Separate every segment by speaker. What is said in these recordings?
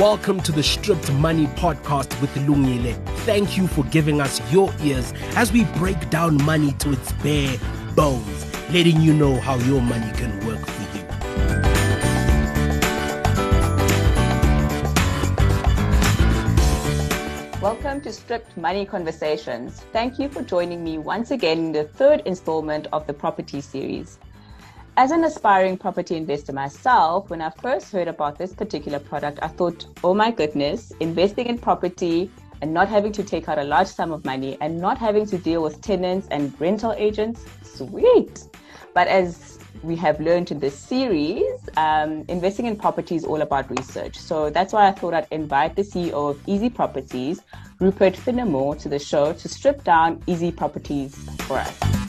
Speaker 1: Welcome to the Stripped Money podcast with Lungile. Thank you for giving us your ears as we break down money to its bare bones, letting you know how your money can work for you.
Speaker 2: Welcome to Stripped Money Conversations. Thank you for joining me once again in the third installment of the property series. As an aspiring property investor myself, when I first heard about this particular product, I thought, oh my goodness, investing in property and not having to take out a large sum of money and not having to deal with tenants and rental agents, sweet. But as we have learned in this series, um, investing in property is all about research. So that's why I thought I'd invite the CEO of Easy Properties, Rupert Finnemore, to the show to strip down Easy Properties for us.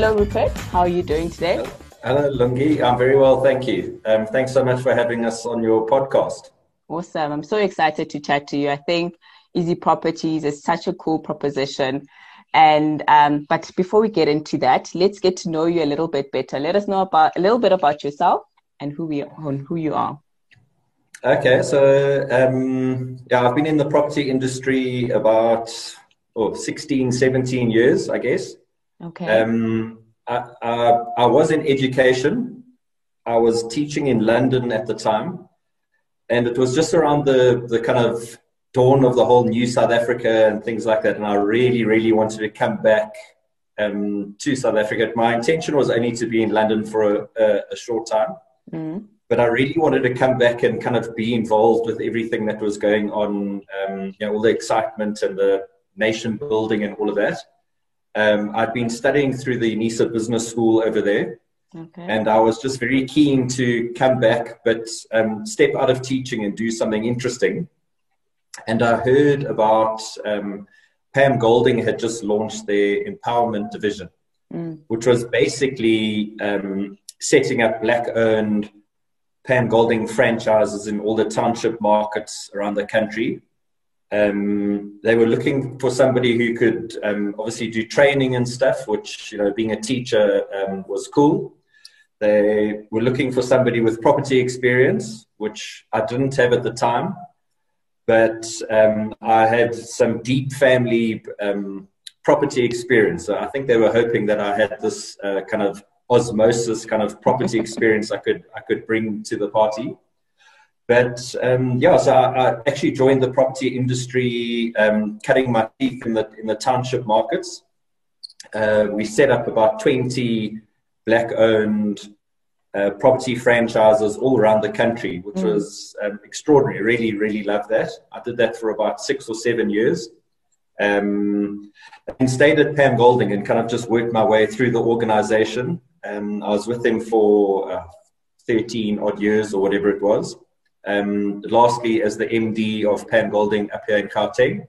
Speaker 2: Hello, Rupert. How are you doing today?
Speaker 3: Hello, Lungi. I'm very well, thank you. Um, thanks so much for having us on your podcast.
Speaker 2: Awesome. I'm so excited to chat to you. I think Easy Properties is such a cool proposition. And um, but before we get into that, let's get to know you a little bit better. Let us know about a little bit about yourself and who we and who you are.
Speaker 3: Okay, so um, yeah, I've been in the property industry about oh, 16, 17 years, I guess.
Speaker 2: Okay.
Speaker 3: Um, I, I, I, was in education. I was teaching in London at the time. And it was just around the, the kind of dawn of the whole new South Africa and things like that. And I really, really wanted to come back um, to South Africa. My intention was only to be in London for a, a, a short time. Mm. But I really wanted to come back and kind of be involved with everything that was going on, um, you know, all the excitement and the nation building and all of that. Um, I'd been studying through the NISA Business School over there. Okay. And I was just very keen to come back, but um, step out of teaching and do something interesting. And I heard about um, Pam Golding had just launched their empowerment division, mm. which was basically um, setting up black owned Pam Golding franchises in all the township markets around the country um, they were looking for somebody who could um, obviously do training and stuff, which, you know, being a teacher um, was cool. They were looking for somebody with property experience, which I didn't have at the time. But um, I had some deep family um, property experience. So I think they were hoping that I had this uh, kind of osmosis kind of property experience I could I could bring to the party. But um, yeah, so I, I, actually joined the property industry, um, cutting my teeth in the in the township markets. Uh, we set up about twenty black-owned uh, property franchises all around the country, which mm. was um, extraordinary. Really, really loved that. I did that for about six or seven years. Um, and stayed at Pam Golding and kind of just worked my way through the organization. Um, I was with them for uh, 13 odd years or whatever it was. Um, lastly, as the MD of Pam Golding up here in Gauteng.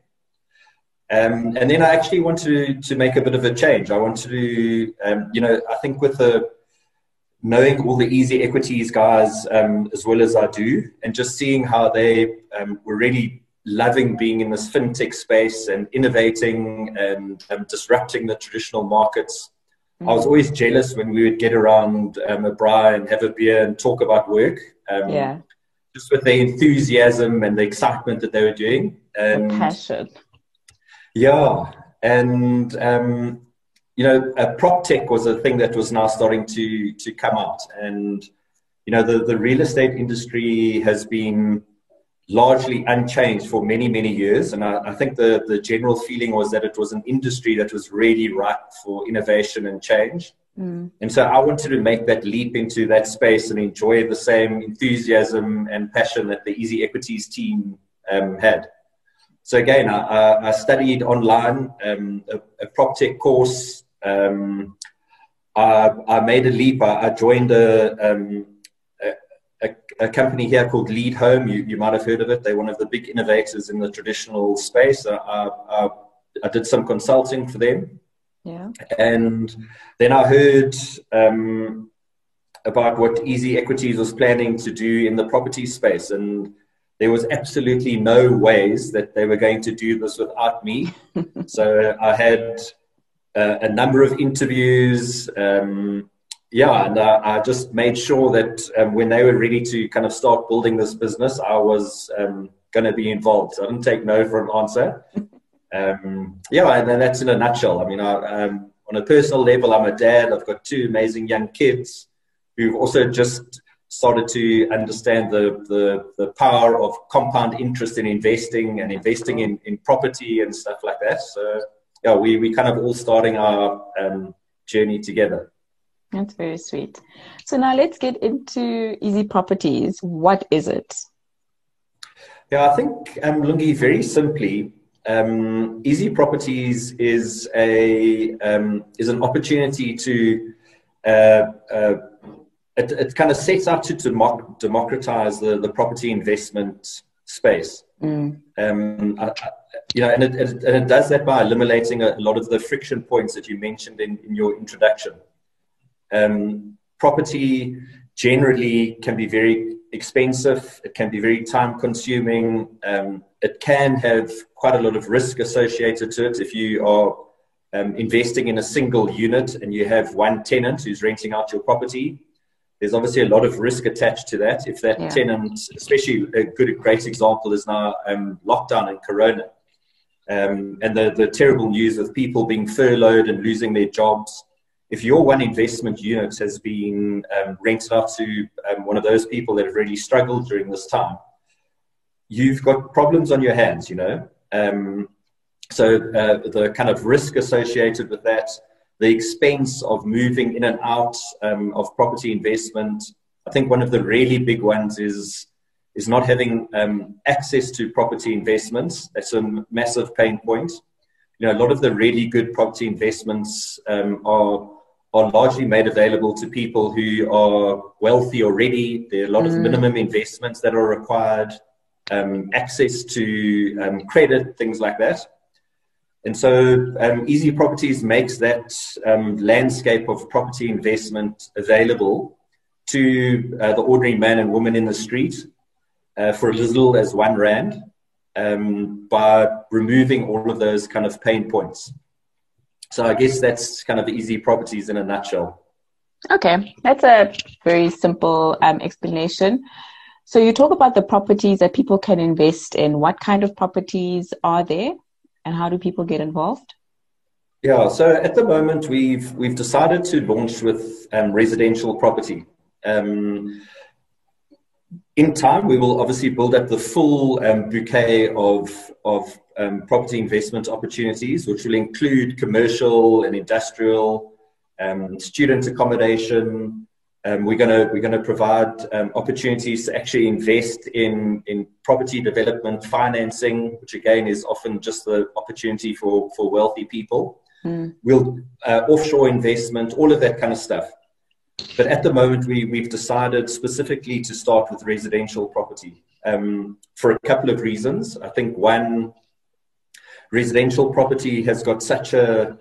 Speaker 3: Um, and then I actually want to, to make a bit of a change. I want to, um, you know, I think with the knowing all the easy equities guys um, as well as I do, and just seeing how they um, were really loving being in this fintech space and innovating and um, disrupting the traditional markets. Mm-hmm. I was always jealous when we would get around um, a bar and have a beer and talk about work. Um,
Speaker 2: yeah
Speaker 3: just with the enthusiasm and the excitement that they were doing.
Speaker 2: And, passion.
Speaker 3: Yeah. And, um, you know, uh, prop tech was a thing that was now starting to, to come out. And, you know, the, the real estate industry has been largely unchanged for many, many years. And I, I, think the, the general feeling was that it was an industry that was really ripe for innovation and change. Mm. And so I wanted to make that leap into that space and enjoy the same enthusiasm and passion that the Easy Equities team um, had. So again, I, I studied online um, a, a prop tech course. Um, I, I, made a leap. I, I joined a, um, a, a, company here called Leadhome. You, you might have heard of it. They're one of the big innovators in the traditional space. I, I did some consulting for them.
Speaker 2: Yeah.
Speaker 3: And then I heard um, about what Easy Equities was planning to do in the property space. And there was absolutely no ways that they were going to do this without me. so I had uh, a number of interviews. Um, yeah, and uh, I just made sure that um, when they were ready to kind of start building this business, I was um, going to be involved. So I didn't take no for an answer. Um, yeah, and then that's in a nutshell. I mean, I, um, on a personal level, I'm a dad. I've got two amazing young kids who've also just started to understand the, the, the power of compound interest in investing and investing in, in property and stuff like that. So, yeah, we, we kind of all starting our um, journey together.
Speaker 2: That's very sweet. So now let's get into Easy Properties. What is it?
Speaker 3: Yeah, I think um, Lungi, very simply, um, Easy Properties is a um, is an opportunity to uh, uh, it, it, kind of sets out to democ- democratize the, the property investment space. Mm. Um, I, I, you know, and it, it, and it does that by eliminating a, lot of the friction points that you mentioned in, in your introduction. Um, property generally can be very expensive, it can be very time consuming, um, it can have quite a lot of risk associated to it if you are um, investing in a single unit and you have one tenant who's renting out your property. There's obviously a lot of risk attached to that. If that yeah. tenant, especially a good, great example is now um, lockdown and Corona, um, and the, the terrible news of people being furloughed and losing their jobs if your one investment unit has been um, rented out to um, one of those people that have really struggled during this time, you've got problems on your hands, you know. Um, so uh, the kind of risk associated with that, the expense of moving in and out um, of property investment. I think one of the really big ones is is not having um, access to property investments. That's a massive pain point. You know, a lot of the really good property investments um, are are largely made available to people who are wealthy already. There are a lot mm. of minimum investments that are required, um, access to um, credit, things like that. And so um, Easy Properties makes that um, landscape of property investment available to uh, the ordinary man and woman in the street uh, for as little as one rand um, by removing all of those kind of pain points. So I guess that's kind of the easy properties in a nutshell.
Speaker 2: Okay, that's a very simple um, explanation. So you talk about the properties that people can invest in. What kind of properties are there, and how do people get involved?
Speaker 3: Yeah, so at the moment we've we've decided to launch with um, residential property. Um, in time, we will obviously build up the full um, bouquet of, of um, property investment opportunities, which will include commercial and industrial, um, student accommodation. Um, we're going to we're to provide um, opportunities to actually invest in in property development financing, which again is often just the opportunity for for wealthy people. Mm. We'll uh, offshore investment, all of that kind of stuff. But at the moment, we, we've decided specifically to start with residential property um, for a couple of reasons. I think one, residential property has got such a,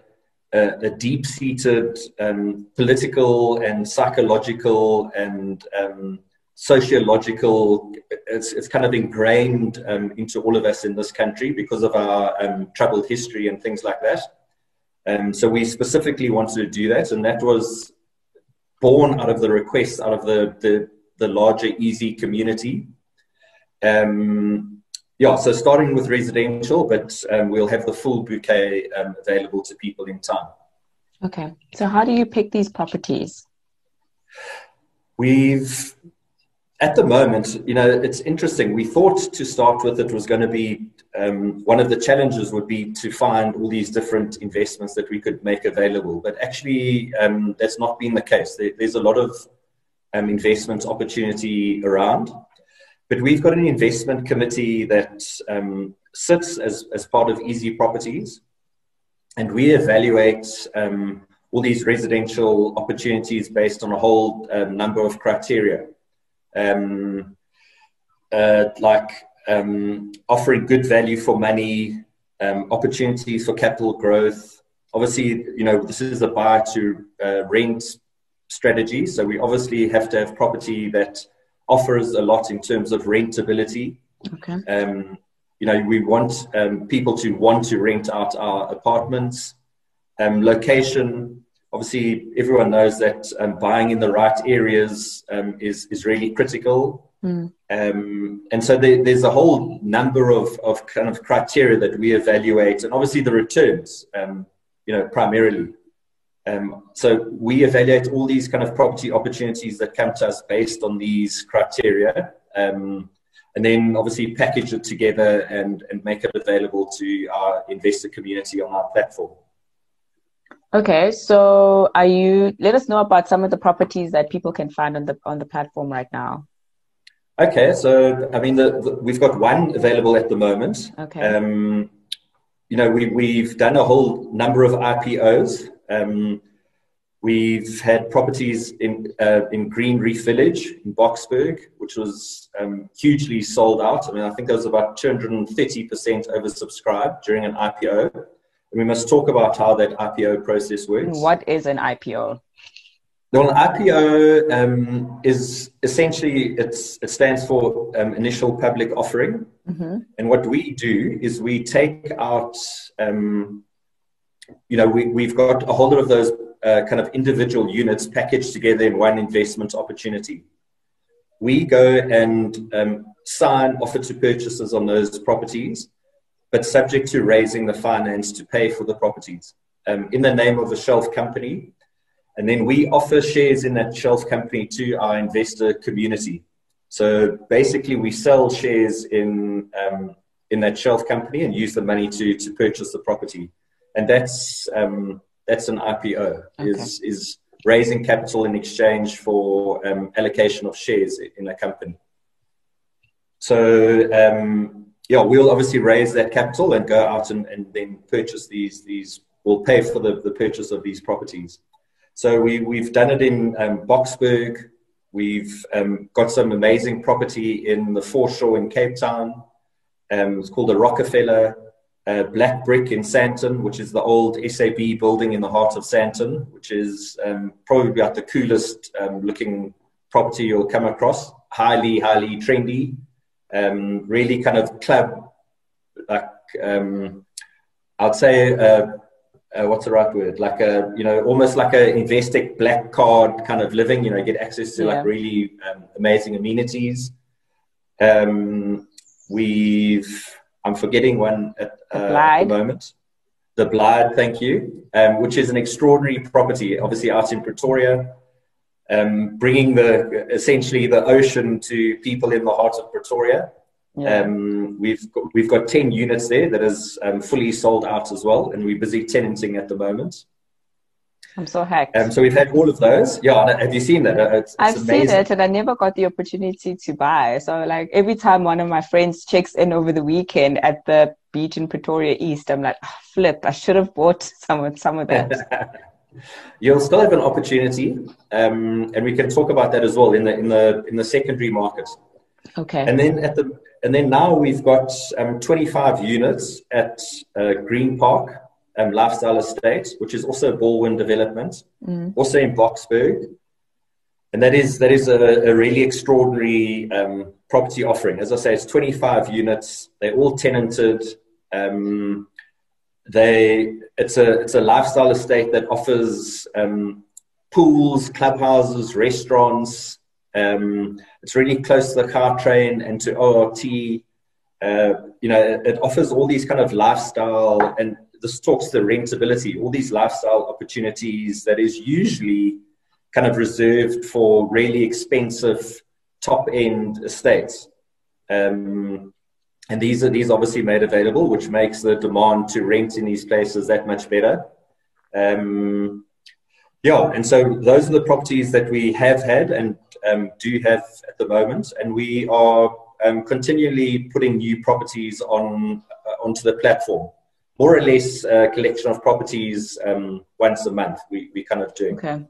Speaker 3: a, a deep seated um, political and psychological and um, sociological, it's, it's kind of ingrained um, into all of us in this country because of our um, troubled history and things like that. Um, so we specifically wanted to do that, and that was born out of the requests out of the, the, the larger easy community. Um, yeah, so starting with residential, but um, we'll have the full bouquet um, available to people in time.
Speaker 2: Okay, so how do you pick these properties?
Speaker 3: We've at the moment, you know, it's interesting. We thought to start with it was going to be um, one of the challenges would be to find all these different investments that we could make available. But actually, um, that's not been the case. There, there's a lot of um, investment opportunity around. But we've got an investment committee that um, sits as, as part of Easy Properties, and we evaluate um, all these residential opportunities based on a whole um, number of criteria uh, like um, offering good value for money, um, opportunities for capital growth. Obviously, you know, this is a buy to uh, rent strategy. So we obviously have to have property that offers a lot in terms of rentability. Okay. Um, you know, we want um, people to want to rent out our apartments. Um, location, obviously, everyone knows that um, buying in the right areas um, is is really critical. Mm. Um, and so there, there's a whole number of, of kind of criteria that we evaluate, and obviously the returns, um, you know, primarily. Um, so we evaluate all these kind of property opportunities that come to us based on these criteria, um, and then obviously package it together and, and make it available to our investor community on our platform.
Speaker 2: Okay, so are you? Let us know about some of the properties that people can find on the on the platform right now.
Speaker 3: Okay, so I mean, the, the, we've got one available at the moment.
Speaker 2: Okay.
Speaker 3: Um, you know, we we've done a whole number of IPOs. Um, we've had properties in uh, in Green Reef Village in Boksburg, which was um, hugely sold out. I mean, I think it was about 230 percent oversubscribed during an IPO. And we must talk about how that IPO process works.
Speaker 2: What is an IPO?
Speaker 3: Well, an IPO um, is essentially it's, it stands for um, initial public offering, mm-hmm. and what we do is we take out, um, you know, we, we've got a whole lot of those uh, kind of individual units packaged together in one investment opportunity. We go and um, sign offer to purchasers on those properties, but subject to raising the finance to pay for the properties um, in the name of a shelf company and then we offer shares in that shelf company to our investor community. So basically, we sell shares in um, in that shelf company and use the money to to purchase the property, and that's um, that's an IPO. Okay. Is is raising capital in exchange for um, allocation of shares in a company. So um, yeah, we'll obviously raise that capital and go out and, and then purchase these these. We'll pay for the, the purchase of these properties. So we, we've done it in um, Boksburg. We've um, got some amazing property in the foreshore in Cape Town. Um, it's called the Rockefeller uh, Black Brick in Sandton, which is the old SAB building in the heart of Sandton, which is um, probably about the coolest um, looking property you'll come across. Highly, highly trendy. Um, really kind of club, like I'd say. Uh, uh, what's the right word? Like a, you know, almost like a Investec black card kind of living, you know, get access to yeah. like really um, amazing amenities. Um, we've, I'm forgetting one at, uh, at the moment. The Blyde, thank you, um, which is an extraordinary property, obviously out in Pretoria, um, bringing the essentially the ocean to people in the heart of Pretoria. Yeah. Um, we've got, we've got ten units there that is um, fully sold out as well, and we're busy tenanting at the moment.
Speaker 2: I'm so hacked.
Speaker 3: Um, so we've had all of those. Yeah, have you seen that? Uh, it's, it's
Speaker 2: I've amazing. seen it, and I never got the opportunity to buy. So like every time one of my friends checks in over the weekend at the beach in Pretoria East, I'm like, oh, flip! I should have bought some of some of that.
Speaker 3: You'll still have an opportunity, um, and we can talk about that as well in the in the in the secondary market.
Speaker 2: Okay.
Speaker 3: And then at the and then now we've got um, 25 units at uh, Green Park um, Lifestyle Estate, which is also Balwin development, mm. also in Boksburg. And that is that is a, a really extraordinary um, property offering. As I say, it's 25 units. They're all tenanted. Um, they it's a it's a lifestyle estate that offers um, pools, clubhouses, restaurants, um, it's really close to the Gautrain and to ORT. Uh, you know, it, offers all these kind of lifestyle, and this talks to rentability, all these lifestyle opportunities that is usually kind of reserved for really expensive top end estates. Um, and these are these obviously made available, which makes the demand to rent in these places that much better. Um, yeah, and so those are the properties that we have had and um, do have at the moment, and we are um, continually putting new properties on uh, onto the platform. More or less, a collection of properties um, once a month. We we kind of do.
Speaker 2: Okay.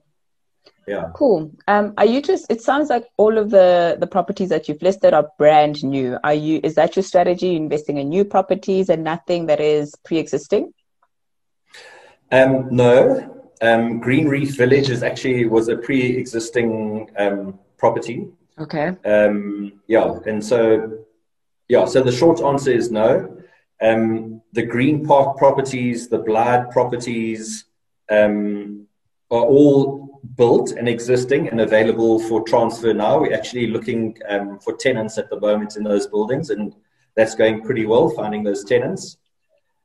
Speaker 3: Yeah.
Speaker 2: Cool. Um, are you just? It sounds like all of the the properties that you've listed are brand new. Are you? Is that your strategy? Investing in new properties and nothing that is pre-existing?
Speaker 3: Um, no, um, Green Reef Village is actually was a pre-existing um, property.
Speaker 2: Okay.
Speaker 3: Um, yeah, and so yeah, so the short answer is no. Um, the Green Park properties, the Blyde properties, um, are all built and existing and available for transfer now. We're actually looking um, for tenants at the moment in those buildings, and that's going pretty well, finding those tenants.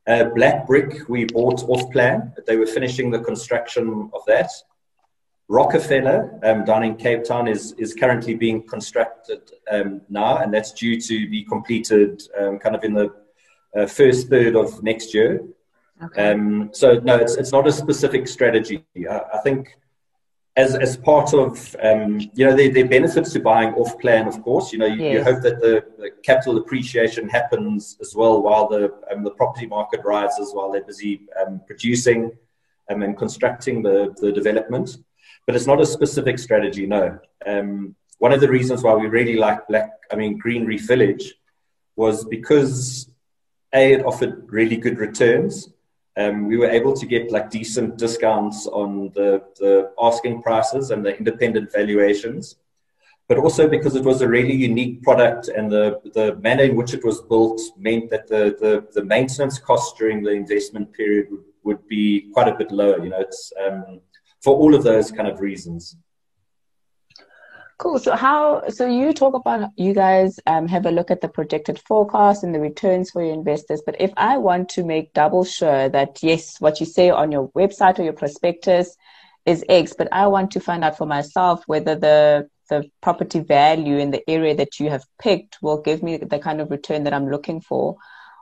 Speaker 3: Uh, Black Brick, we bought off plan. They were finishing the construction of that. Rockefeller um, down in Cape Town is, is currently being constructed um, now, and that's due to be completed um, kind of in the uh, first third of next year. Okay. Um, so no, it's it's not a specific strategy. I, I think as as part of um, you know the the benefits to buying off plan, of course. You know you, yes. you hope that the, the, capital appreciation happens as well while the um, the property market rises while they're busy um, producing um, and constructing the the development. But it's not a specific strategy. No. Um, one of the reasons why we really like Black, I mean Green Reef Village, was because a it offered really good returns um, we were able to get like decent discounts on the, the asking prices and the independent valuations. But also because it was a really unique product and the, the manner in which it was built meant that the, the, the maintenance costs during the investment period would, would be quite a bit lower. You know, it's um, for all of those kind of reasons.
Speaker 2: Cool. So how? So you talk about you guys um, have a look at the projected forecast and the returns for your investors. But if I want to make double sure that yes, what you say on your website or your prospectus is X, but I want to find out for myself whether the the property value in the area that you have picked will give me the kind of return that I'm looking for.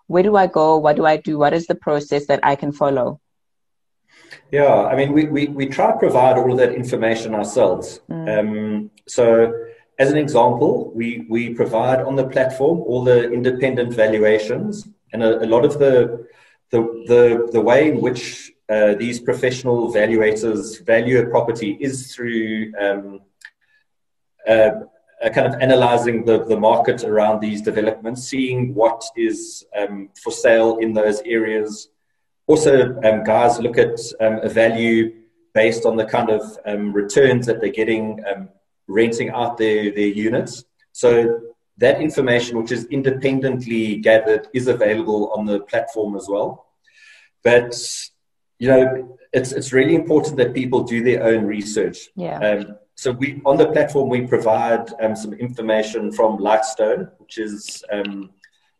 Speaker 2: Where do I go? What do I do? What is the process that I can follow?
Speaker 3: Yeah, I mean, we, we, we try to provide all of that information ourselves. Mm. Um, so, as an example, we, we provide on the platform all the independent valuations, and a, a lot of the, the, the, the way in which uh, these professional valuators value a property is through um, uh, kind of analyzing the, the market around these developments, seeing what is um, for sale in those areas, also, um, guys look at um, a value based on the kind of um, returns that they're getting um, renting out their, their units. So that information, which is independently gathered, is available on the platform as well. But you know, it's it's really important that people do their own research.
Speaker 2: Yeah. Um,
Speaker 3: so we on the platform we provide um, some information from Lightstone, which is um,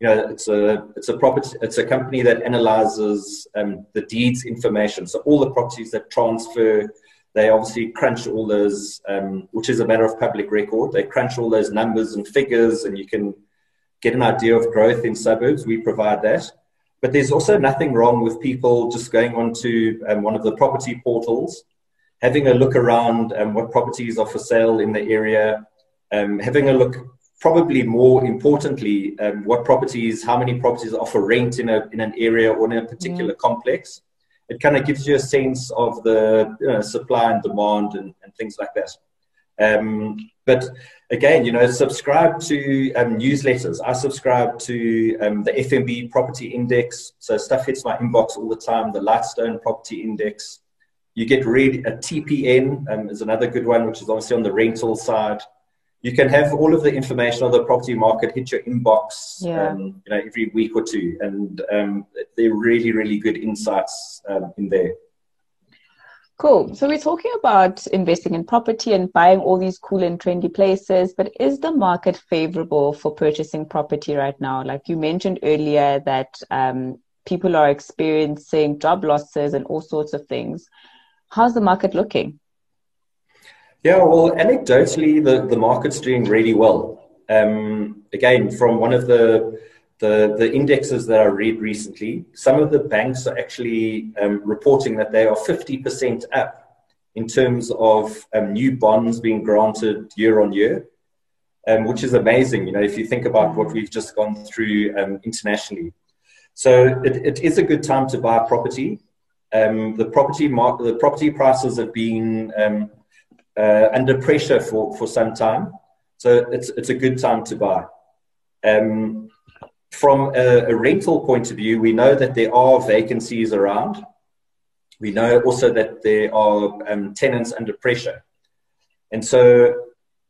Speaker 3: you know, it's a it's a property it's a company that analyzes um, the deeds information. So all the properties that transfer, they obviously crunch all those, um, which is a matter of public record. They crunch all those numbers and figures, and you can get an idea of growth in suburbs. We provide that. But there's also nothing wrong with people just going onto um, one of the property portals, having a look around um, what properties are for sale in the area, um, having a look probably more importantly, um, what properties, how many properties offer rent in, a, in an area or in a particular mm. complex. It kind of gives you a sense of the you know, supply and demand and, and, things like that. Um, but again, you know, subscribe to um, newsletters. I subscribe to um, the FNB Property Index, so stuff hits my inbox all the time. The Lightstone Property Index. You get read a TPN um, is another good one, which is obviously on the rental side you can have all of the information on the property market hit your inbox yeah. um, you know every week or two and um, they're really really good insights um, in there.
Speaker 2: Cool. So we're talking about investing in property and buying all these cool and trendy places but is the market favorable for purchasing property right now? Like you mentioned earlier that um, people are experiencing job losses and all sorts of things. How's the market looking
Speaker 3: yeah, well, anecdotally, the, the market's doing really well. Um, again, from one of the, the, the indexes that I read recently, some of the banks are actually um, reporting that they are 50% up in terms of um, new bonds being granted year on year, um, which is amazing, you know, if you think about what we've just gone through um, internationally. So it, it is a good time to buy property. Um, the property market, the property prices have been uh, under pressure for, for some time. So it's, it's a good time to buy. Um, from a, a, rental point of view, we know that there are vacancies around. We know also that there are um, tenants under pressure. And so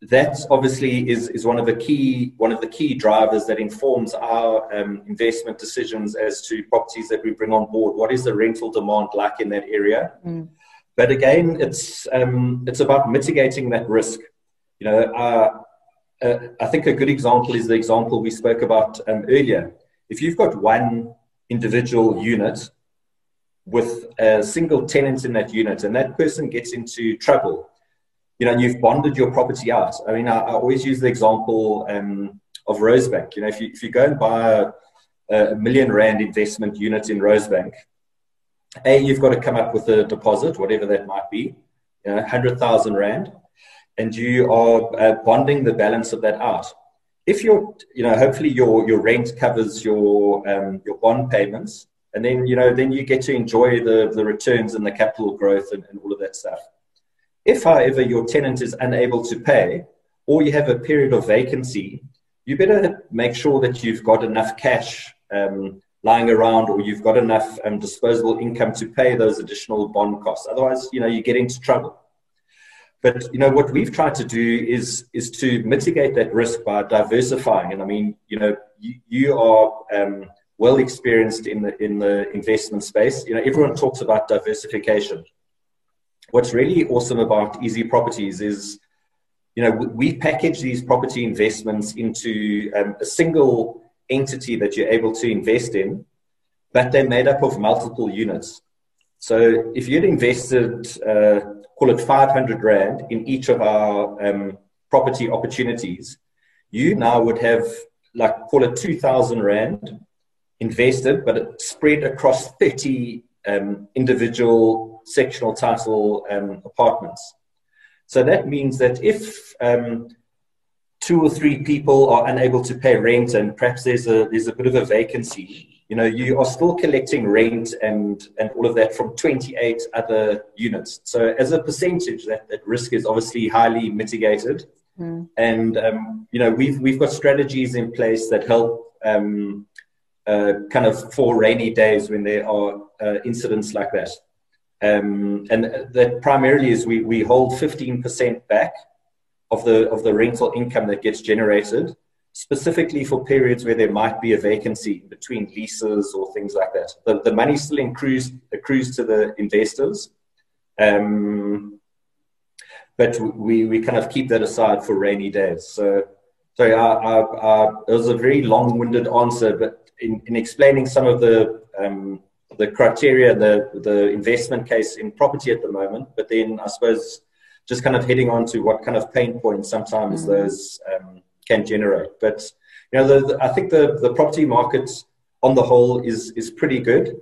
Speaker 3: that obviously is, is one of the key one of the key drivers that informs our um, investment decisions as to properties that we bring on board. What is the rental demand like in that area? Mm. But again, it's um, it's about mitigating that risk. You know, uh, uh, I think a good example is the example we spoke about um, earlier. If you've got one individual unit with a single tenant in that unit, and that person gets into trouble, you know, you've bonded your property out. I mean, I, I always use the example um, of Rosebank. You know, if you if you go and buy a, a million rand investment unit in Rosebank, a you've got to come up with a deposit, whatever that might be, you know, hundred thousand rand, and you are uh, bonding the balance of that out. If you're, you know, hopefully your your rent covers your um, your bond payments, and then you know then you get to enjoy the the returns and the capital growth and, and all of that stuff. If, however, your tenant is unable to pay or you have a period of vacancy, you better make sure that you've got enough cash um, lying around or you've got enough um, disposable income to pay those additional bond costs. Otherwise, you know, you get into trouble. But you know what we've tried to do is is to mitigate that risk by diversifying. And I mean, you know, you, you are um, well experienced in the in the investment space. You know, everyone talks about diversification what's really awesome about Easy Properties is, you know, we package these property investments into um, a single entity that you're able to invest in, but they're made up of multiple units. So if you'd invested, uh, call it 500 Rand in each of our um, property opportunities, you now would have, like, call it 2,000 Rand invested, but it's spread across 30 um, individual sectional title um, apartments. So that means that if um, two or three people are unable to pay rent and perhaps there's a, there's a bit of a vacancy, you know, you are still collecting rent and, and all of that from 28 other units. So as a percentage, that, that risk is obviously highly mitigated. Mm. And, um, you know, we've, we've got strategies in place that help um, uh, kind of for rainy days when there are uh, incidents like that. Um, and that primarily is we, we hold 15% back of the, of the rental income that gets generated, specifically for periods where there might be a vacancy between leases or things like that. The, the money still accrues, accrues to the investors. Um, but we, we kind of keep that aside for rainy days. So, sorry, I, I, I, it was a very long-winded answer, but in, in explaining some of the um, the criteria, the the investment case in property at the moment. But then I suppose just kind of heading on to what kind of pain points sometimes mm-hmm. those um, can generate. But you know, the, the, I think the the property market on the whole is is pretty good.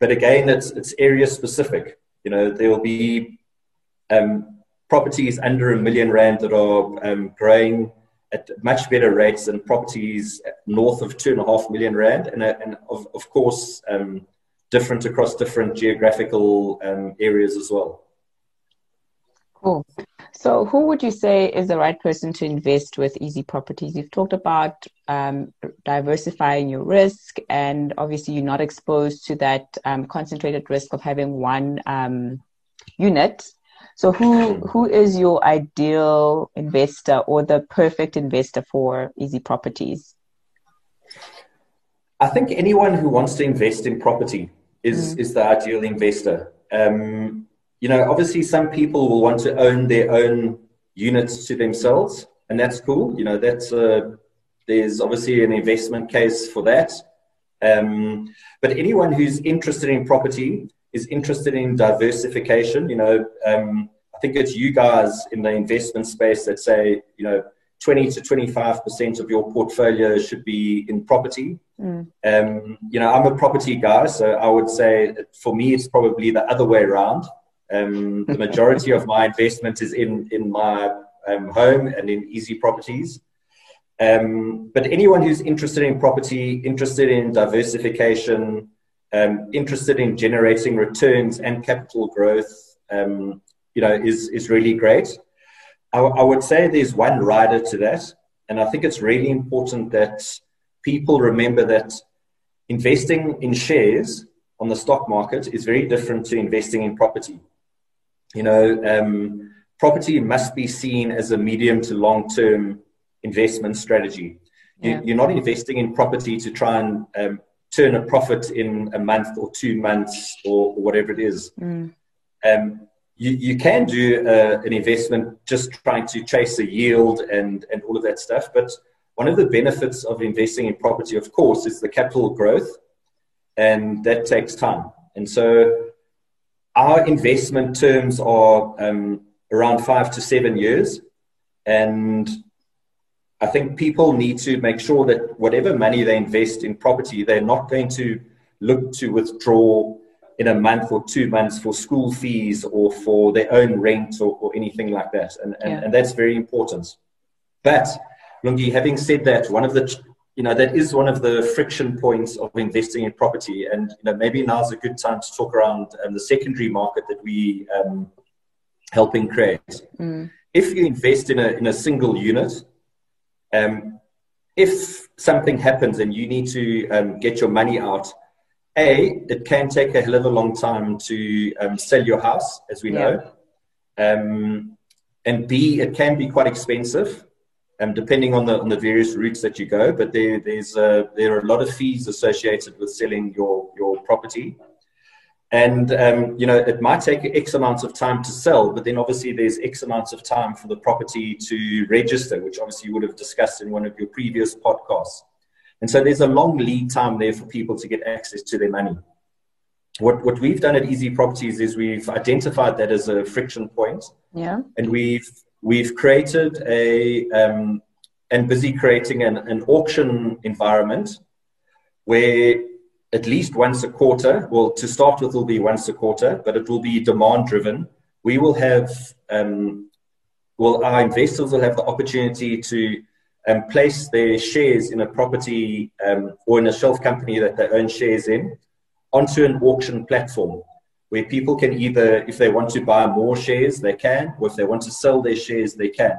Speaker 3: But again, it's it's area specific. You know, there will be um, properties under a million rand that are um, growing at much better rates than properties north of two and a half million rand, and, and of, of course, um, different across different geographical um, areas as well.
Speaker 2: Cool. So, who would you say is the right person to invest with Easy Properties? You've talked about um, diversifying your risk, and obviously, you're not exposed to that um, concentrated risk of having one um, unit. So, who who is your ideal investor or the perfect investor for Easy Properties?
Speaker 3: I think anyone who wants to invest in property is mm. is the ideal investor. Um, you know, obviously, some people will want to own their own units to themselves, and that's cool. You know, that's a, there's obviously an investment case for that. Um, but anyone who's interested in property is interested in diversification. You know, um, I think it's you guys in the investment space that say, you know, 20 to 25% of your portfolio should be in property. Mm. Um, you know, I'm a property guy, so I would say for me, it's probably the other way around. Um, the majority of my investment is in, in my um, home and in easy properties. Um, but anyone who's interested in property, interested in diversification, um, interested in generating returns and capital growth, um, you know, is, is really great. I, I would say there's one rider to that. And I think it's really important that people remember that investing in shares on the stock market is very different to investing in property. You know, um, property must be seen as a medium to long term investment strategy. Yeah. You, are not investing in property to try and um, turn a profit in a month or two months or, or whatever it is. Mm. Um, you, you can do uh, an investment just trying to chase a yield and, and all of that stuff. But one of the benefits of investing in property, of course, is the capital growth, and that takes time. And so our investment terms are um, around five to seven years. And I think people need to make sure that whatever money they invest in property, they're not going to look to withdraw in a month or two months for school fees or for their own rent or, or anything like that. And, and, yeah. and that's very important. But, Lungi, having said that, one of the, you know, that is one of the friction points of investing in property. And, you know, maybe now's a good time to talk around um, the secondary market that we um, helping create. Mm. If you invest in a, in a single unit, um, if something happens and you need to um, get your money out, a, it can take a hell of a long time to um, sell your house, as we know. Um, and B, it can be quite expensive, um, depending on the on the various routes that you go. But there there's there are a lot of fees associated with selling your your property. And um, you know it might take X amounts of time to sell, but then obviously there's X amounts of time for the property to register, which obviously you would have discussed in one of your previous podcasts. And so there's a long lead time there for people to get access to their money. What, what we've done at Easy Properties is we've identified that as a friction point.
Speaker 2: Yeah.
Speaker 3: And we've, we've created a, um, and busy creating an, an auction environment where at least once a quarter, well, to start with, it will be once a quarter, but it will be demand driven. We will have, um, well, our investors will have the opportunity to um, place their shares in a property um, or in a shelf company that they own shares in onto an auction platform where people can either, if they want to buy more shares, they can, or if they want to sell their shares, they can.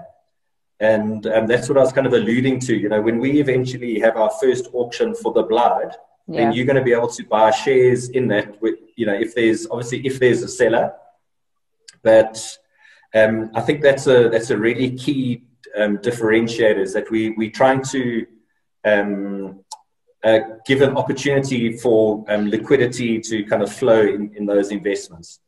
Speaker 3: And um, that's what I was kind of alluding to. You know, when we eventually have our first auction for the Blyde, yeah. then you're going to be able to buy shares in that. With, you know, if there's obviously if there's a seller, but um, I think that's a that's a really key um, is that we we're trying to um, uh, give an opportunity for um, liquidity to kind of flow in, in those investments.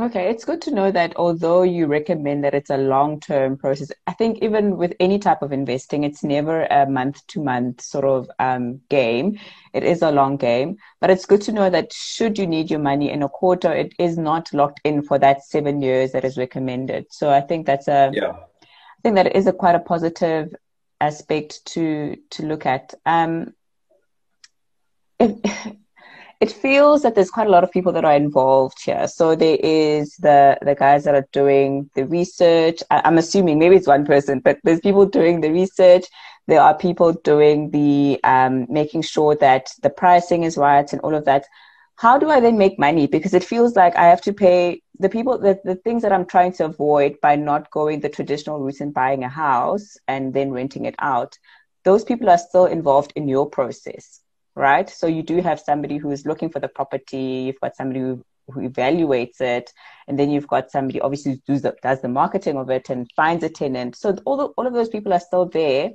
Speaker 2: Okay, it's good to know that although you recommend that it's a long term process, I think even with any type of investing, it's never a month to month sort of um, game. It is a long game, but it's good to know that should you need your money in a quarter, it is not locked in for that seven years that is recommended. So I think that's a
Speaker 3: yeah I
Speaker 2: think that is a quite a positive aspect to to look at. Um, it, it feels that there's quite a lot of people that are involved here. So there is the the guys that are doing the research. I, I'm assuming maybe it's one person, but there's people doing the research. There are people doing the um, making sure that the pricing is right and all of that. How do I then make money? Because it feels like I have to pay the people the, the things that i'm trying to avoid by not going the traditional route and buying a house and then renting it out those people are still involved in your process right so you do have somebody who is looking for the property you've got somebody who, who evaluates it and then you've got somebody obviously who does the, does the marketing of it and finds a tenant so all, the, all of those people are still there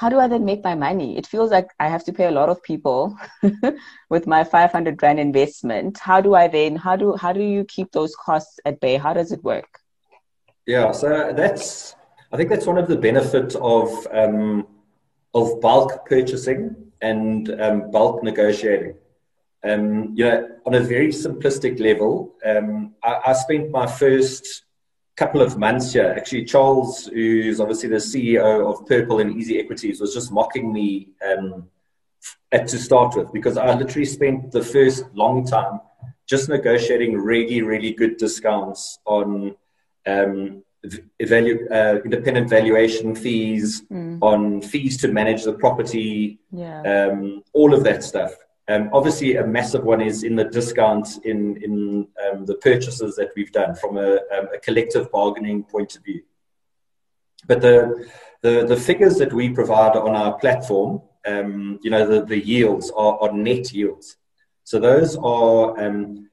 Speaker 2: how do I then make my money? It feels like I have to pay a lot of people with my 500 rand investment. How do I then, how do, how do you keep those costs at bay? How does it work?
Speaker 3: Yeah, so that's, I think that's one of the benefits of, um, of bulk purchasing and um, bulk negotiating. Um, you know, on a very simplistic level, um, I, I spent my first couple of months here, actually, Charles, who's obviously the CEO of Purple and Easy Equities, was just mocking me um, at to start with because I literally spent the first long time just negotiating really, really good discounts on um, evalu- uh, independent valuation fees, mm. on fees to manage the property,
Speaker 2: yeah.
Speaker 3: um, all of that stuff. Um, obviously, a massive one is in the discounts in in um, the purchases that we've done from a, um, a, collective bargaining point of view. But the the, the figures that we provide on our platform, um, you know, the, the yields are, are net yields. So those are um,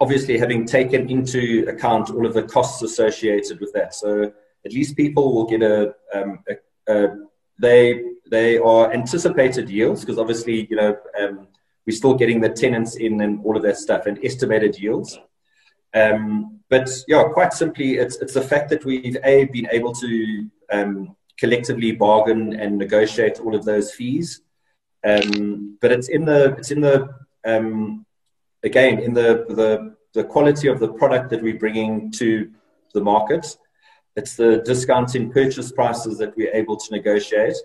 Speaker 3: obviously having taken into account all of the costs associated with that. So at least people will get a, um, a, a they they are anticipated yields because obviously you know um, we're still getting the tenants in and all of that stuff and estimated yields. Um, but yeah, quite simply, it's it's the fact that we've a been able to um, collectively bargain and negotiate all of those fees. Um, but it's in the it's in the um, again in the, the the quality of the product that we're bringing to the market. It's the discounts in purchase prices that we're able to negotiate,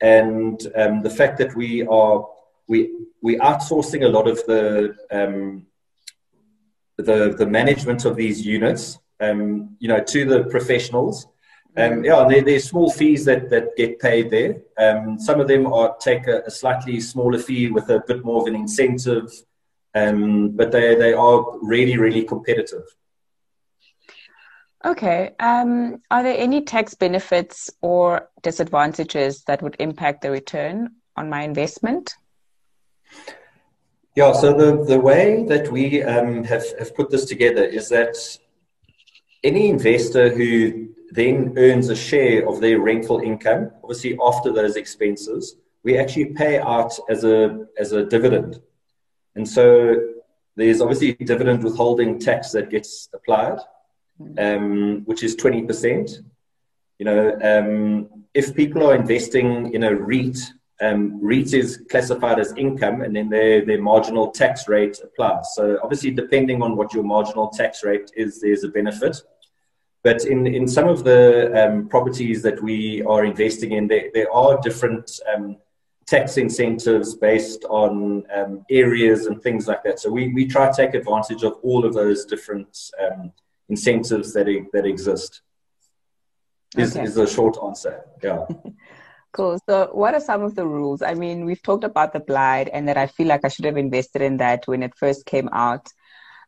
Speaker 3: and um, the fact that we are we we outsourcing a lot of the um, the the management of these units, um, you know, to the professionals. Um, yeah, there, there's small fees that, that get paid there. Um, some of them are take a, a, slightly smaller fee with a bit more of an incentive, um, but they, they are really, really competitive.
Speaker 2: Okay. Um, are there any tax benefits or disadvantages that would impact the return on my investment?
Speaker 3: Yeah, so the, the way that we um, have, have put this together is that any investor who then earns a share of their rental income, obviously after those expenses, we actually pay out as a, as a dividend. And so there's obviously dividend withholding tax that gets applied, um, which is 20%. You know, um, if people are investing in a REIT um, REIT is classified as income and then their, their marginal tax rate applies. So obviously, depending on what your marginal tax rate is, there's a benefit. But in, in some of the um, properties that we are investing in, there, there are different um, tax incentives based on um, areas and things like that. So we, we try to take advantage of all of those different um, incentives that, that exist. Is, okay. is the short answer. Yeah.
Speaker 2: Cool. So, what are some of the rules? I mean, we've talked about the Blyde and that I feel like I should have invested in that when it first came out.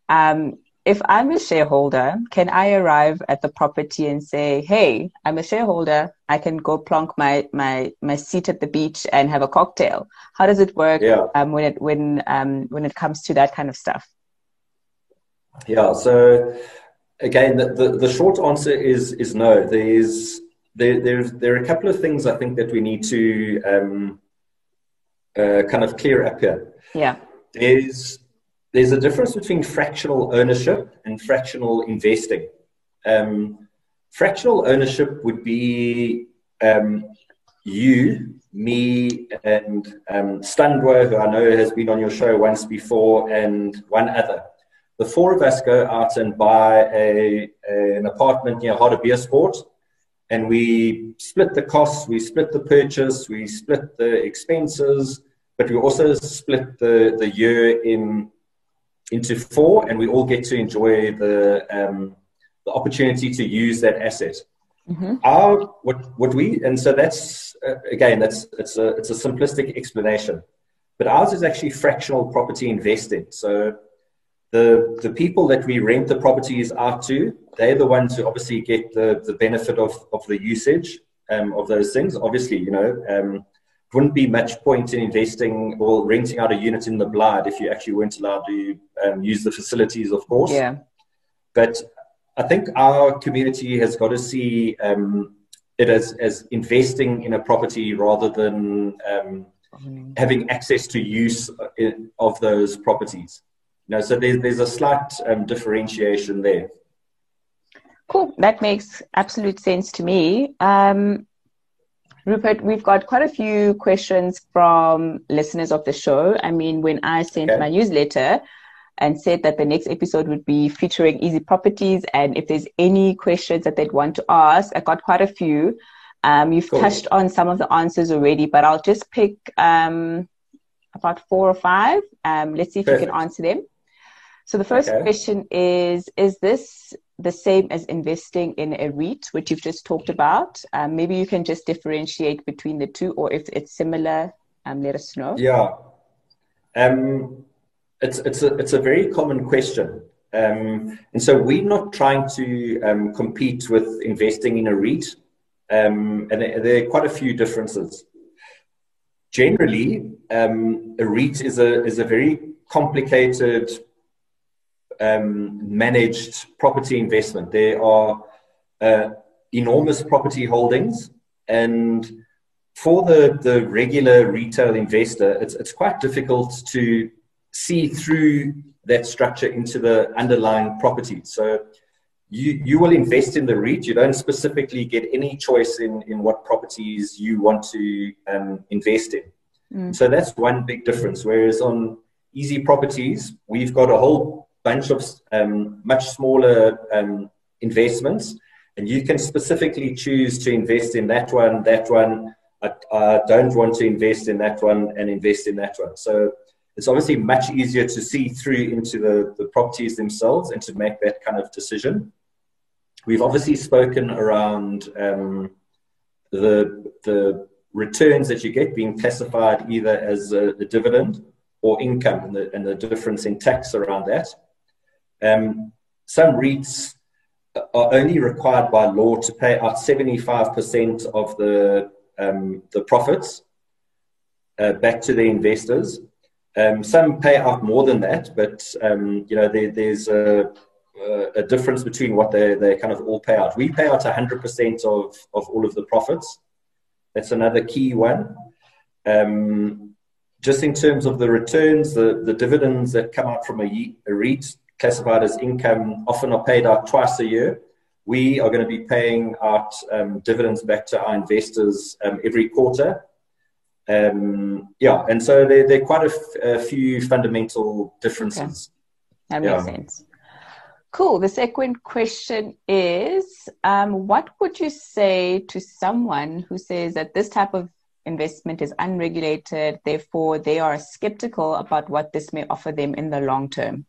Speaker 2: Um, if I'm a shareholder, can I arrive at the property and say, "Hey, I'm a shareholder. I can go plonk my my my seat at the beach and have a cocktail." How does it work yeah. um, when it when um, when it comes to that kind of stuff?
Speaker 3: Yeah. So again, the, the, the short answer is is no. There's there, there's, there are a couple of things I think that we need to um, uh, kind of clear up here.
Speaker 2: Yeah.
Speaker 3: There's, there's a difference between fractional ownership and fractional investing. Um, fractional ownership would be um, you, me, and um, Standwa, who I know has been on your show once before, and one other. The four of us go out and buy a, a an apartment near Hartbeespoort and we split the costs, we split the purchase, we split the expenses, but we also split the, the year in into four, and we all get to enjoy the um, the opportunity to use that asset. Mm-hmm. Our what what we and so that's uh, again that's it's a it's a simplistic explanation, but ours is actually fractional property investing. So the the people that we rent the properties out to, they're the ones who obviously get the, the benefit of, of the usage um, of those things. Obviously, you know, um, wouldn't be much point in investing or renting out a unit in the Blyde if you actually weren't allowed to um, use the facilities, of course.
Speaker 2: Yeah.
Speaker 3: But I think our community has got to see um, it as, as investing in a property rather than um, having access to use uh, of those properties. No, so there's, there's a slight um, differentiation there.
Speaker 2: Cool. That makes absolute sense to me. Um, Rupert, we've got quite a few questions from listeners of the show. I mean, when I sent okay. my newsletter and said that the next episode would be featuring easy properties, and if there's any questions that they'd want to ask, I got quite a few. Um, you've cool. touched on some of the answers already, but I'll just pick um, about four or five. Um, let's see if Perfect. you can answer them. So the first okay. question is Is this the same as investing in a REIT, which you've just talked about? Um, maybe you can just differentiate between the two, or if it's similar, um, let us know.
Speaker 3: Yeah. Um, it's, it's, a, it's a very common question. Um, and so we're not trying to um, compete with investing in a REIT. Um, and there are quite a few differences. Generally, um, a REIT is a, is a very complicated um, managed property investment. There are uh, enormous property holdings, and for the, the regular retail investor, it's, it's quite difficult to see through that structure into the underlying property. So you, you will invest in the REIT. You don't specifically get any choice in, in what properties you want to um, invest in. Mm. So that's one big difference. Whereas on easy properties, we've got a whole bunch of um, much smaller um, investments, and you can specifically choose to invest in that one, that one. I, I don't want to invest in that one and invest in that one. So it's obviously much easier to see through into the, the properties themselves and to make that kind of decision. We've obviously spoken around um, the, the returns that you get being classified either as a, a dividend or income and the, and the, difference in tax around that. Um, some REITs are only required by law to pay out 75% of the, um, the profits uh, back to the investors. Um, some pay out more than that, but um, you know there, there's a, a, difference between what they, they kind of all pay out. We pay out 100% of, of all of the profits. That's another key one. Um, just in terms of the returns, the, the dividends that come out from a, a REIT classified as income often are paid out twice a year. We are going to be paying out um, dividends back to our investors um, every quarter. Um, yeah, and so there, there are quite a, f- a few fundamental differences.
Speaker 2: Okay. That makes yeah. sense. Cool. The second question is um, What would you say to someone who says that this type of investment is unregulated, therefore they are skeptical about what this may offer them in the long term?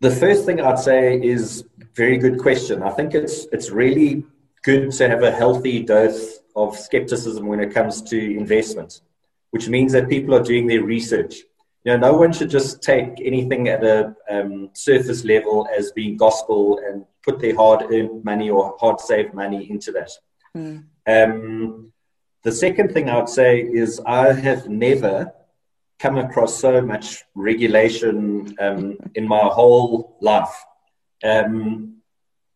Speaker 3: The first thing I'd say is very good question. I think it's it's really good to have a healthy dose of skepticism when it comes to investment, which means that people are doing their research. You know, no one should just take anything at a um, surface level as being gospel and put their hard-earned money or hard-saved money into that. Mm. Um, the second thing I would say is I have never come across so much regulation um, in my whole life. Um,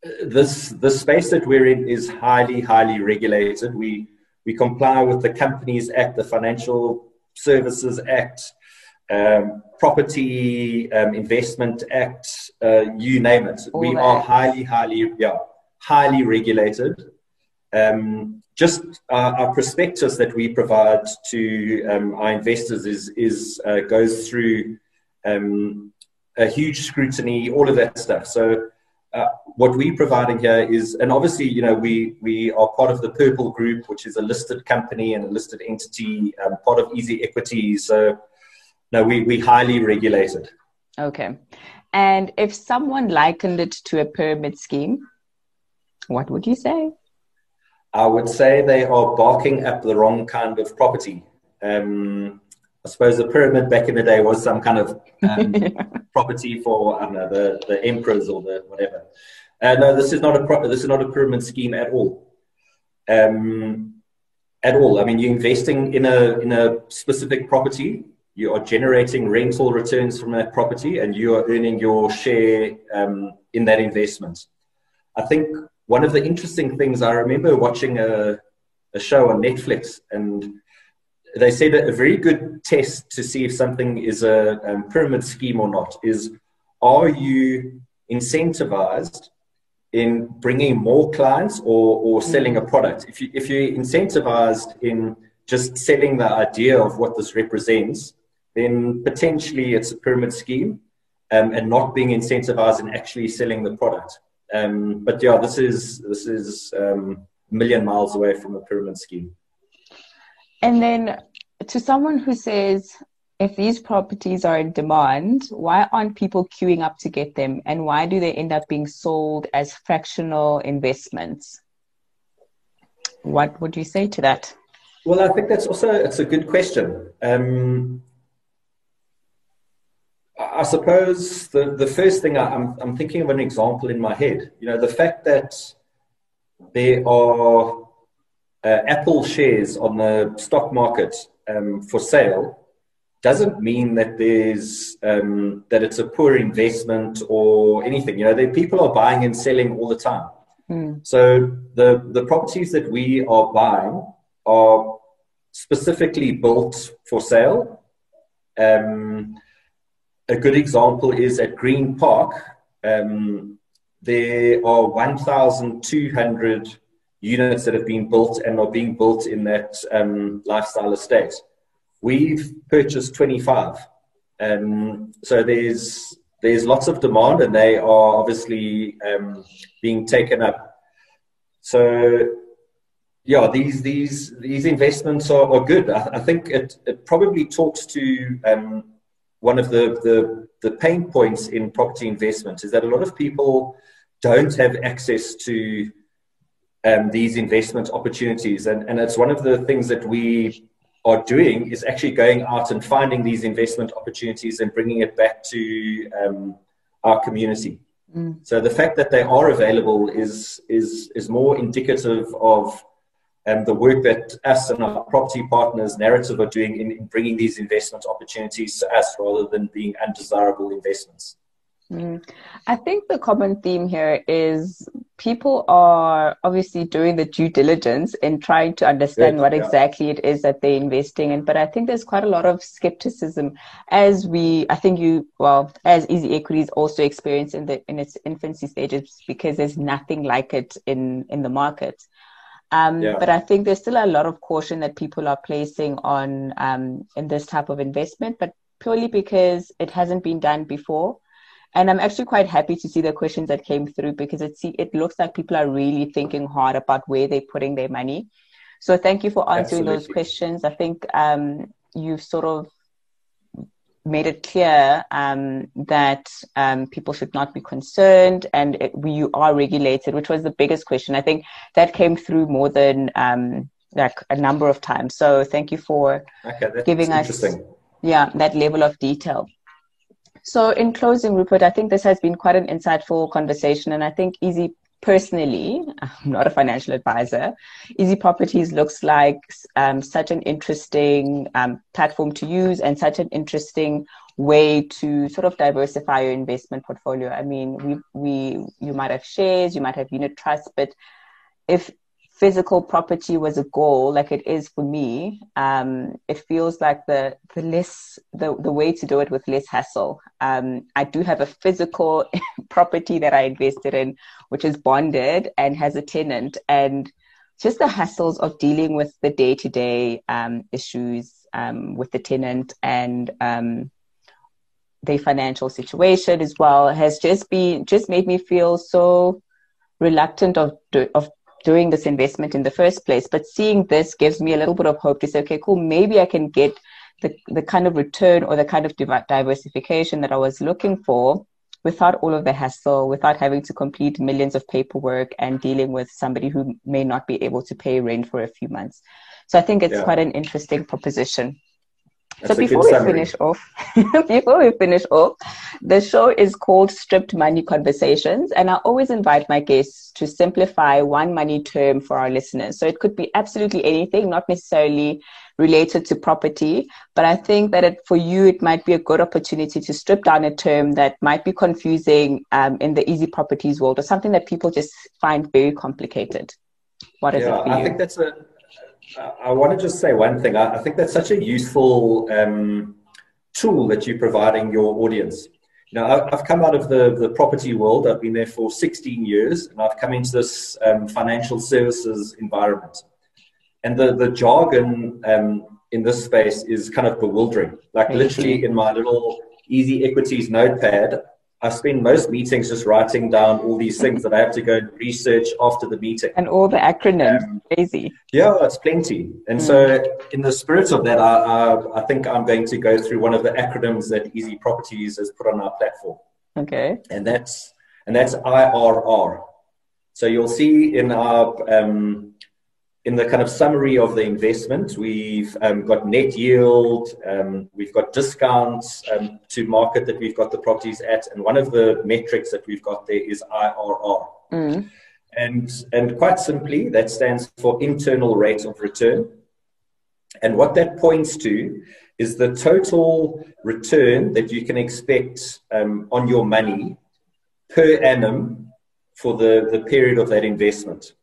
Speaker 3: this the space that we're in is highly highly regulated. We we comply with the Companies Act, the Financial Services Act, um, Property um, Investment Act, uh, you name it. All we that. are highly highly yeah highly regulated. Um, just our, our, prospectus that we provide to um, our investors is is uh, goes through um, a huge scrutiny, all of that stuff. So uh, what we're providing here is, and obviously, you know, we we are part of the Purple Group, which is a listed company and a listed entity, um, part of Easy Equity. So, no, we we highly regulated.
Speaker 2: Okay, and if someone likened it to a pyramid scheme, what would you say?
Speaker 3: I would say they are barking up the wrong kind of property. Um, I suppose the pyramid back in the day was some kind of um, property for I don't know the, the emperors or the whatever. Uh, no, this is not a pro- this is not a pyramid scheme at all. Um, at all. I mean, you're investing in a in a specific property. You are generating rental returns from that property, and you are earning your share um, in that investment. I think one of the interesting things I remember watching a a show on Netflix, and they say that a very good test to see if something is a um, pyramid scheme or not is are you incentivized in bringing more clients or, or selling a product? If, you, if you're incentivized in just selling the idea of what this represents, then potentially it's a pyramid scheme um, and not being incentivized in actually selling the product. Um, but yeah, this is this is um, a million miles away from a pyramid scheme.
Speaker 2: And then to someone who says, if these properties are in demand, why aren't people queuing up to get them? And why do they end up being sold as fractional investments? What would you say to that?
Speaker 3: Well, I think that's also it's a good question. Um, I suppose the, the first thing I, I'm, I'm thinking of an example in my head. You know, the fact that there are uh, Apple shares on the stock market um, for sale doesn't mean that there's um, that it's a poor investment or anything. You know, people are buying and selling all the time. Mm. So the the properties that we are buying are specifically built for sale. Um, a good example is at Green Park. um, there are 1,200 units that have been built and are being built in that um, lifestyle estate. We've purchased 25. Um, so there's there's lots of demand and they are obviously um, being taken up. So yeah, these these these investments are, are good. I, I think it, it probably talks to um, one of the, the the pain points in property investment is that a lot of people don't have access to um, these investment opportunities. And, and it's one of the things that we are doing is actually going out and finding these investment opportunities and bringing it back to um, our community. Mm. So the fact that they are available is, is, is more indicative of um, the work that us and our property partners, narrative are doing in, in bringing these investment opportunities to us rather than being undesirable investments.
Speaker 2: Mm. I think the common theme here is people are obviously doing the due diligence and trying to understand what yeah. exactly it is that they're investing in. But I think there's quite a lot of skepticism as we, I think you, well, as Easy Equities also experienced in the in its infancy stages because there's nothing like it in in the market. Um, yeah. But I think there's still a lot of caution that people are placing on um, in this type of investment, but purely because it hasn't been done before and I'm actually quite happy to see the questions that came through because it see it looks like people are really thinking hard about where they're putting their money. So thank you for answering Absolutely. those questions. I think um, you've sort of made it clear um, that um, people should not be concerned and it, you are regulated, which was the biggest question. I think that came through more than um, like a number of times. So thank you for okay, giving us yeah that level of detail. So, in closing, Rupert, I think this has been quite an insightful conversation, and I think Easy personally, I'm not a financial advisor. Easy Properties looks like um, such an interesting um, platform to use and such an interesting way to sort of diversify your investment portfolio. I mean, we we you might have shares, you might have unit trusts, but if physical property was a goal, like it is for me, um, it feels like the the less the, the way to do it with less hassle. Um, I do have a physical property that I invested in, which is bonded and has a tenant, and just the hassles of dealing with the day to day issues um, with the tenant and um, their financial situation as well has just been just made me feel so reluctant of of doing this investment in the first place. But seeing this gives me a little bit of hope to say, okay, cool, maybe I can get the, the kind of return or the kind of diversification that I was looking for without all of the hassle, without having to complete millions of paperwork and dealing with somebody who may not be able to pay rent for a few months. So I think it's yeah. quite an interesting proposition. That's so before we finish off, before we finish off, the show is called Stripped Money Conversations, and I always invite my guests to simplify one money term for our listeners. So it could be absolutely anything, not necessarily related to property, but I think that it, for you it might be a good opportunity to strip down a term that might be confusing um, in the easy properties world or something that people just find very complicated. What is yeah, it for you?
Speaker 3: I think that's a I want to just say one thing. I, I think that's such a useful um, tool that you're providing your audience. You know, I, have come out of the, the property world. I've been there for 16 years, and I've come into this um, financial services environment. And the, the jargon um, in this space is kind of bewildering. Like literally in my little easy equities notepad, I spend most meetings just writing down all these things that I have to go and research after the meeting.
Speaker 2: And all the acronyms, um, crazy.
Speaker 3: Yeah, it's plenty. And mm. so, in the spirit of that, I, I, I, think I'm going to go through one of the acronyms that Easy Properties has put on our platform.
Speaker 2: Okay.
Speaker 3: And that's and that's IRR. So you'll see in our um, in the kind of summary of the investment, we've um, got net yield, um, we've got discounts um, to market that we've got the properties at, and one of the metrics that we've got there is IRR. Mm. And, and quite simply, that stands for internal rate of return. And what that points to is the total return that you can expect um, on your money per annum for the, the period of that investment.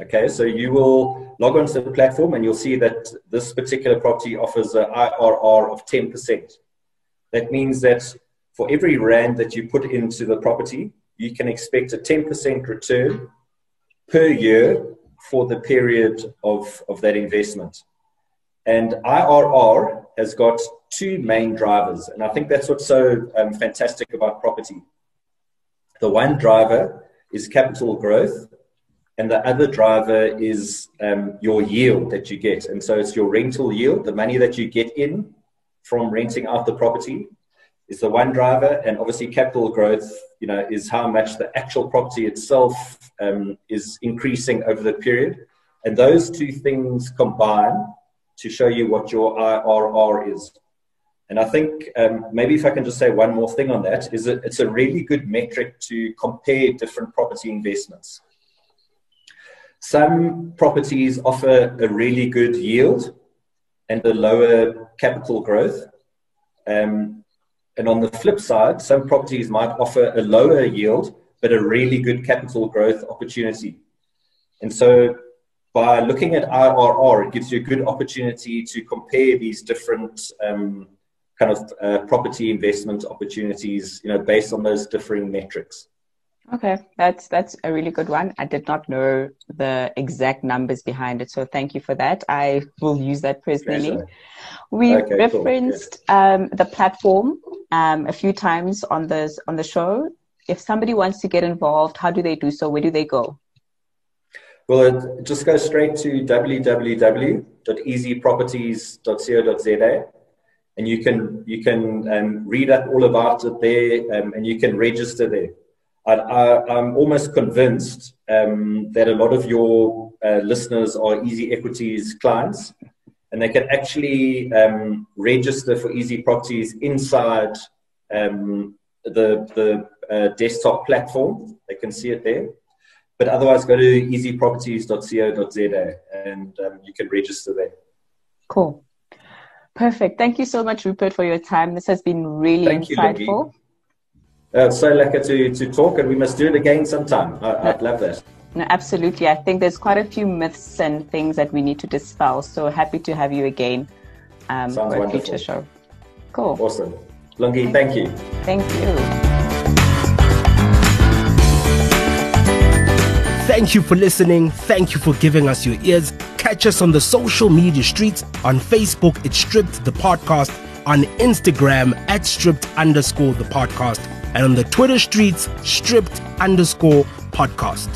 Speaker 3: Okay, so you will log onto the platform and you'll see that this particular property offers an IRR of 10%. That means that for every rand that you put into the property, you can expect a 10% return per year for the period of, of that investment. And IRR has got two main drivers. And I think that's what's so um, fantastic about property. The one driver is capital growth, and the other driver is um, your yield that you get. And so it's your rental yield, the money that you get in from renting out the property is the one driver, and obviously capital growth, you know, is how much the actual property itself um, is increasing over the period. And those two things combine to show you what your IRR is. And I think um, maybe if I can just say one more thing on that, is that it's a really good metric to compare different property investments. Some properties offer a really good yield and a lower capital growth. Um, and on the flip side, some properties might offer a lower yield but a really good capital growth opportunity. And so by looking at IRR, it gives you a good opportunity to compare these different um, kind of uh, property investment opportunities, you know, based on those differing metrics.
Speaker 2: Okay, that's that's a really good one. I did not know the exact numbers behind it, so thank you for that. I will use that personally. We okay, referenced cool. um, the platform um, a few times on this on the show. If somebody wants to get involved, how do they do so? Where do they go?
Speaker 3: Well, it, just go straight to www.easyproperties.co.za and you can you can um, read up all about it there, um, and you can register there. I, am almost convinced um, that a lot of your uh, listeners are Easy Equities clients, and they can actually um, register for Easy Properties inside um, the the uh, desktop platform. They can see it there. But otherwise, go to easyproperties.co.za and um, you can register there.
Speaker 2: Cool. Perfect. Thank you so much, Rupert, for your time. This has been really Thank insightful.
Speaker 3: You, uh, so lucky to, to talk, and we must do it again sometime. I, would love that.
Speaker 2: No, absolutely. I think there's quite a few myths and things that we need to dispel. So happy to have you again um, for a future show. Cool.
Speaker 3: Awesome. Lungi, thank you.
Speaker 2: Thank you.
Speaker 1: Thank you for listening. Thank you for giving us your ears. Catch us on the social media streets. On Facebook, it's Stripped the Podcast. On Instagram, at Stripped underscore the podcast. And on the Twitter streets, Stripped underscore podcast.